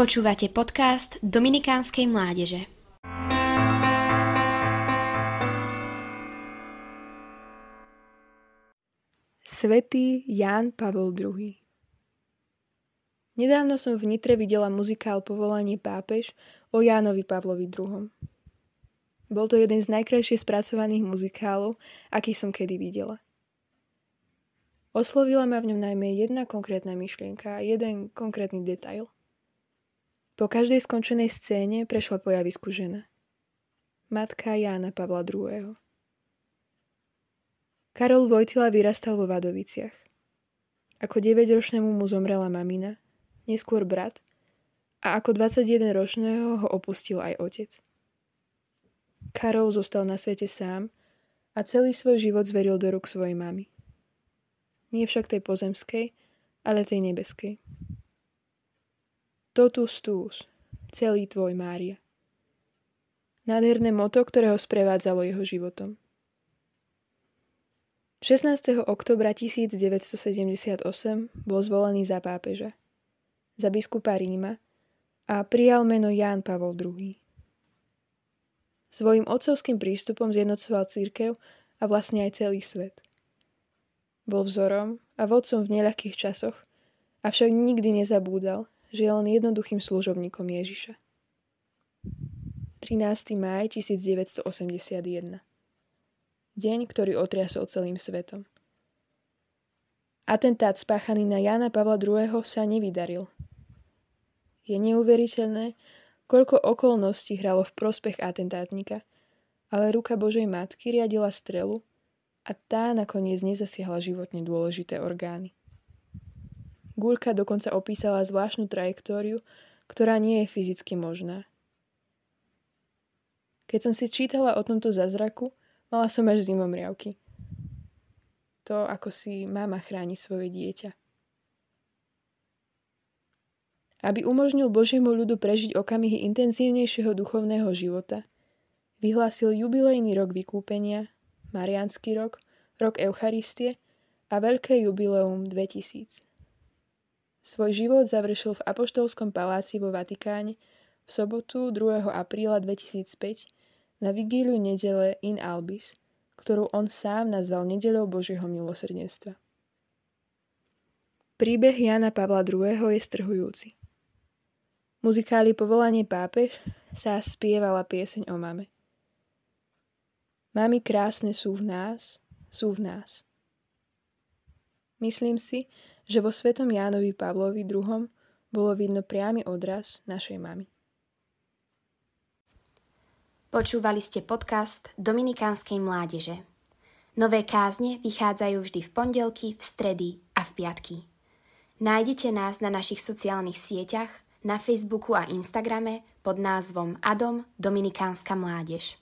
Počúvate podcast Dominikánskej mládeže. Svetý Ján Pavol II Nedávno som v Nitre videla muzikál Povolanie pápež o Jánovi Pavlovi II. Bol to jeden z najkrajšie spracovaných muzikálov, aký som kedy videla. Oslovila ma v ňom najmä jedna konkrétna myšlienka jeden konkrétny detail – po každej skončenej scéne prešla po javisku žena. Matka Jána Pavla II. Karol Vojtila vyrastal vo Vadoviciach. Ako 9-ročnému mu zomrela mamina, neskôr brat a ako 21-ročného ho opustil aj otec. Karol zostal na svete sám a celý svoj život zveril do rúk svojej mamy. Nie však tej pozemskej, ale tej nebeskej. Totus tuus, celý tvoj Mária. Nádherné moto, ktoré ho sprevádzalo jeho životom. 16. oktobra 1978 bol zvolený za pápeža, za biskupa Ríma a prijal meno Ján Pavol II. Svojim otcovským prístupom zjednocoval církev a vlastne aj celý svet. Bol vzorom a vodcom v neľahkých časoch, avšak nikdy nezabúdal, že je len jednoduchým služobníkom Ježiša. 13. máj 1981 Deň, ktorý otriasol celým svetom. Atentát spáchaný na Jana Pavla II. sa nevydaril. Je neuveriteľné, koľko okolností hralo v prospech atentátnika, ale ruka Božej Matky riadila strelu a tá nakoniec nezasiahla životne dôležité orgány. Gulka dokonca opísala zvláštnu trajektóriu, ktorá nie je fyzicky možná. Keď som si čítala o tomto zázraku, mala som až zimomriavky. To, ako si mama chráni svoje dieťa. Aby umožnil Božiemu ľudu prežiť okamihy intenzívnejšieho duchovného života, vyhlásil jubilejný rok vykúpenia, Mariánsky rok, rok Eucharistie a veľké jubileum 2000. Svoj život završil v Apoštolskom paláci vo Vatikáne v sobotu 2. apríla 2005 na vigíliu nedele In Albis, ktorú on sám nazval nedeľou Božieho milosrdenstva. Príbeh Jana Pavla II. je strhujúci. Muzikáli Povolanie pápež sa spievala pieseň o mame. Mami krásne sú v nás, sú v nás. Myslím si, že vo svetom Jánovi Pavlovi II. bolo vidno priamy odraz našej mamy. Počúvali ste podcast Dominikánskej mládeže. Nové kázne vychádzajú vždy v pondelky, v stredy a v piatky. Nájdete nás na našich sociálnych sieťach, na Facebooku a Instagrame pod názvom Adom Dominikánska mládež.